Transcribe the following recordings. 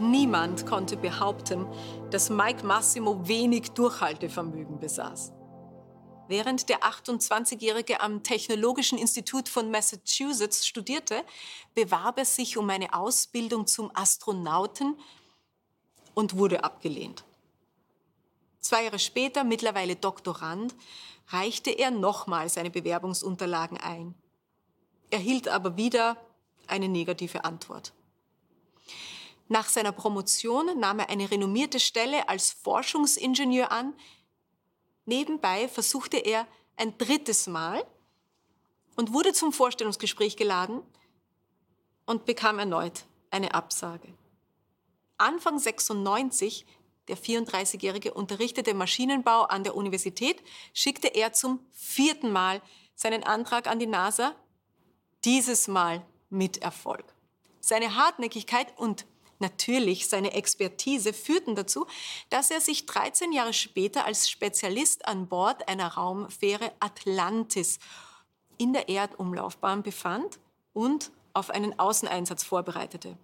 niemand konnte behaupten, dass Mike Massimo wenig Durchhaltevermögen besaß. Während der 28-Jährige am Technologischen Institut von Massachusetts studierte, bewarb er sich um eine Ausbildung zum Astronauten und wurde abgelehnt. Zwei Jahre später, mittlerweile Doktorand, reichte er nochmal seine Bewerbungsunterlagen ein, erhielt aber wieder eine negative Antwort. Nach seiner Promotion nahm er eine renommierte Stelle als Forschungsingenieur an, Nebenbei versuchte er ein drittes Mal und wurde zum Vorstellungsgespräch geladen und bekam erneut eine Absage. Anfang 96, der 34-Jährige unterrichtete Maschinenbau an der Universität, schickte er zum vierten Mal seinen Antrag an die NASA, dieses Mal mit Erfolg. Seine Hartnäckigkeit und natürlich seine Expertise führten dazu, dass er sich 13 Jahre später als Spezialist an Bord einer Raumfähre Atlantis in der Erdumlaufbahn befand und auf einen Außeneinsatz vorbereitete.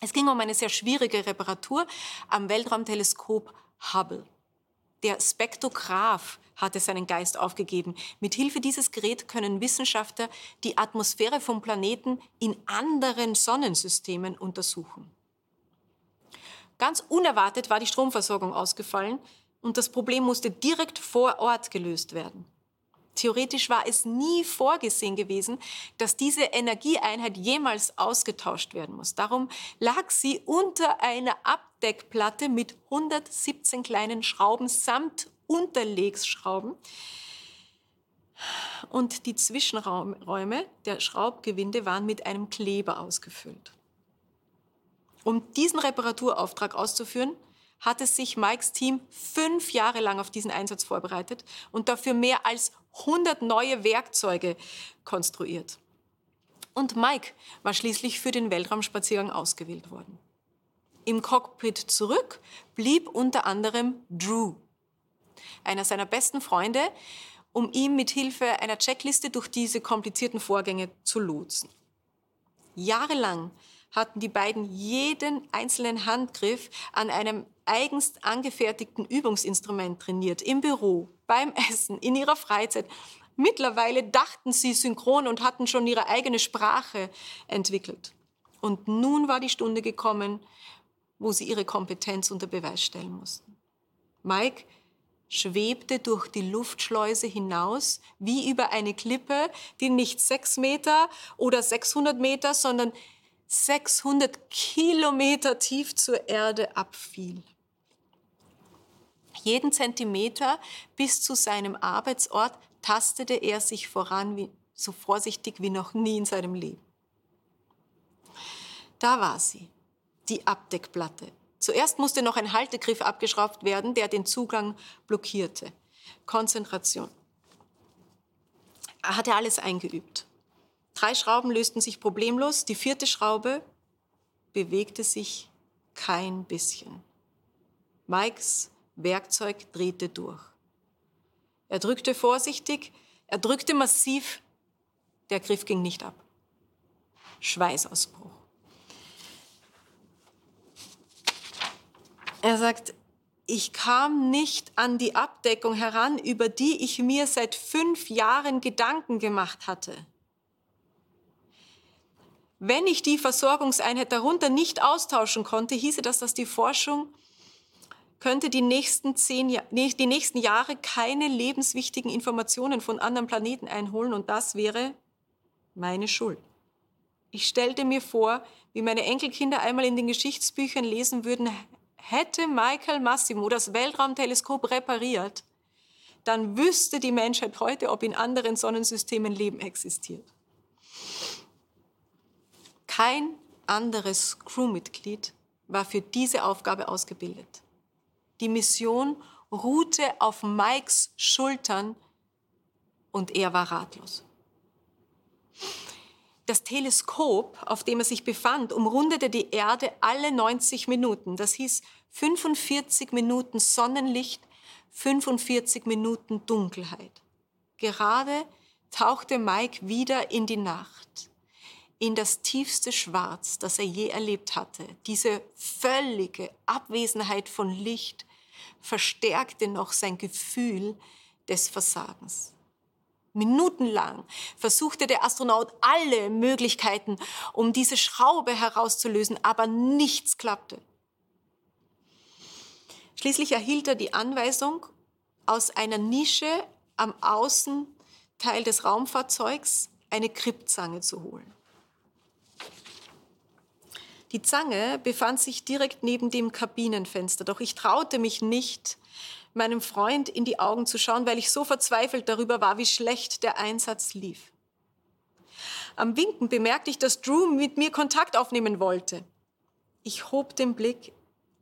Es ging um eine sehr schwierige Reparatur am Weltraumteleskop Hubble. Der Spektrograph hatte seinen Geist aufgegeben. Mit Hilfe dieses Geräts können Wissenschaftler die Atmosphäre von Planeten in anderen Sonnensystemen untersuchen. Ganz unerwartet war die Stromversorgung ausgefallen und das Problem musste direkt vor Ort gelöst werden. Theoretisch war es nie vorgesehen gewesen, dass diese Energieeinheit jemals ausgetauscht werden muss. Darum lag sie unter einer Abdeckplatte mit 117 kleinen Schrauben samt Unterlegsschrauben. Und die Zwischenräume der Schraubgewinde waren mit einem Kleber ausgefüllt. Um diesen Reparaturauftrag auszuführen, hatte sich Mikes Team fünf Jahre lang auf diesen Einsatz vorbereitet und dafür mehr als 100 neue Werkzeuge konstruiert. Und Mike war schließlich für den Weltraumspaziergang ausgewählt worden. Im Cockpit zurück blieb unter anderem Drew, einer seiner besten Freunde, um ihm mit Hilfe einer Checkliste durch diese komplizierten Vorgänge zu lotsen. Jahrelang hatten die beiden jeden einzelnen Handgriff an einem eigens angefertigten Übungsinstrument trainiert, im Büro, beim Essen, in ihrer Freizeit. Mittlerweile dachten sie synchron und hatten schon ihre eigene Sprache entwickelt. Und nun war die Stunde gekommen, wo sie ihre Kompetenz unter Beweis stellen mussten. Mike schwebte durch die Luftschleuse hinaus wie über eine Klippe, die nicht sechs Meter oder 600 Meter, sondern 600 Kilometer tief zur Erde abfiel. Jeden Zentimeter bis zu seinem Arbeitsort tastete er sich voran, wie, so vorsichtig wie noch nie in seinem Leben. Da war sie, die Abdeckplatte. Zuerst musste noch ein Haltegriff abgeschraubt werden, der den Zugang blockierte. Konzentration. Er hatte alles eingeübt. Drei Schrauben lösten sich problemlos, die vierte Schraube bewegte sich kein bisschen. Mikes Werkzeug drehte durch. Er drückte vorsichtig, er drückte massiv, der Griff ging nicht ab. Schweißausbruch. Er sagt, ich kam nicht an die Abdeckung heran, über die ich mir seit fünf Jahren Gedanken gemacht hatte. Wenn ich die Versorgungseinheit darunter nicht austauschen konnte, hieße das, dass die Forschung könnte die nächsten, zehn, die nächsten Jahre keine lebenswichtigen Informationen von anderen Planeten einholen und das wäre meine Schuld. Ich stellte mir vor, wie meine Enkelkinder einmal in den Geschichtsbüchern lesen würden, hätte Michael Massimo das Weltraumteleskop repariert, dann wüsste die Menschheit heute, ob in anderen Sonnensystemen Leben existiert. Kein anderes Crewmitglied war für diese Aufgabe ausgebildet. Die Mission ruhte auf Mikes Schultern und er war ratlos. Das Teleskop, auf dem er sich befand, umrundete die Erde alle 90 Minuten. Das hieß 45 Minuten Sonnenlicht, 45 Minuten Dunkelheit. Gerade tauchte Mike wieder in die Nacht. In das tiefste Schwarz, das er je erlebt hatte. Diese völlige Abwesenheit von Licht verstärkte noch sein Gefühl des Versagens. Minutenlang versuchte der Astronaut alle Möglichkeiten, um diese Schraube herauszulösen, aber nichts klappte. Schließlich erhielt er die Anweisung, aus einer Nische am Außenteil des Raumfahrzeugs eine Kryptzange zu holen. Die Zange befand sich direkt neben dem Kabinenfenster, doch ich traute mich nicht, meinem Freund in die Augen zu schauen, weil ich so verzweifelt darüber war, wie schlecht der Einsatz lief. Am Winken bemerkte ich, dass Drew mit mir Kontakt aufnehmen wollte. Ich hob den Blick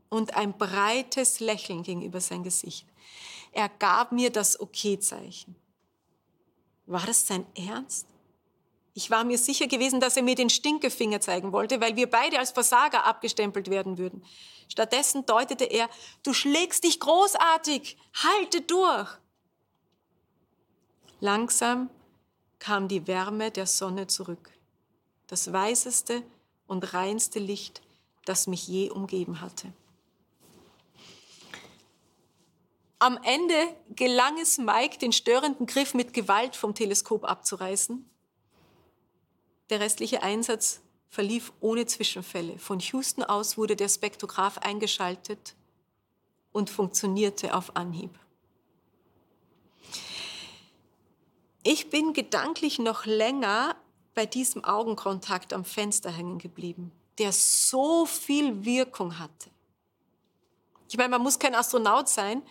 und ein breites Lächeln ging über sein Gesicht. Er gab mir das Okay-Zeichen. War das sein Ernst? Ich war mir sicher gewesen, dass er mir den Stinkefinger zeigen wollte, weil wir beide als Versager abgestempelt werden würden. Stattdessen deutete er, du schlägst dich großartig, halte durch. Langsam kam die Wärme der Sonne zurück, das weißeste und reinste Licht, das mich je umgeben hatte. Am Ende gelang es Mike, den störenden Griff mit Gewalt vom Teleskop abzureißen der restliche Einsatz verlief ohne Zwischenfälle. Von Houston aus wurde der Spektrograph eingeschaltet und funktionierte auf Anhieb. Ich bin gedanklich noch länger bei diesem Augenkontakt am Fenster hängen geblieben, der so viel Wirkung hatte. Ich meine, man muss kein Astronaut sein,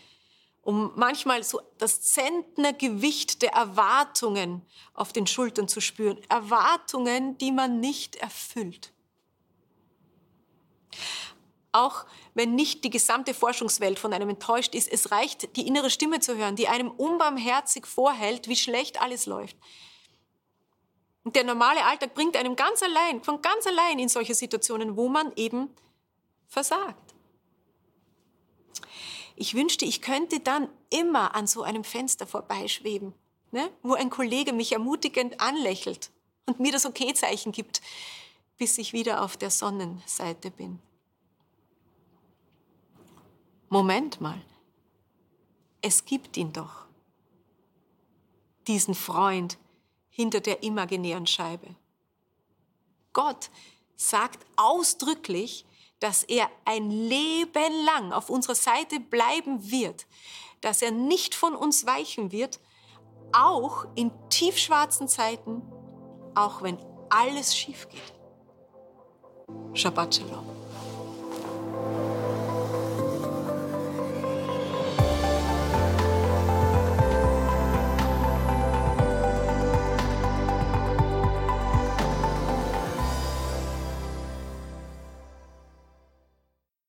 um manchmal so das Zentnergewicht der Erwartungen auf den Schultern zu spüren. Erwartungen, die man nicht erfüllt. Auch wenn nicht die gesamte Forschungswelt von einem enttäuscht ist, es reicht, die innere Stimme zu hören, die einem unbarmherzig vorhält, wie schlecht alles läuft. Und der normale Alltag bringt einem ganz allein, von ganz allein in solche Situationen, wo man eben versagt. Ich wünschte, ich könnte dann immer an so einem Fenster vorbeischweben, ne? wo ein Kollege mich ermutigend anlächelt und mir das Okay-Zeichen gibt, bis ich wieder auf der Sonnenseite bin. Moment mal, es gibt ihn doch, diesen Freund hinter der imaginären Scheibe. Gott sagt ausdrücklich, dass er ein Leben lang auf unserer Seite bleiben wird, dass er nicht von uns weichen wird, auch in tiefschwarzen Zeiten, auch wenn alles schief geht. Shabbat Shalom.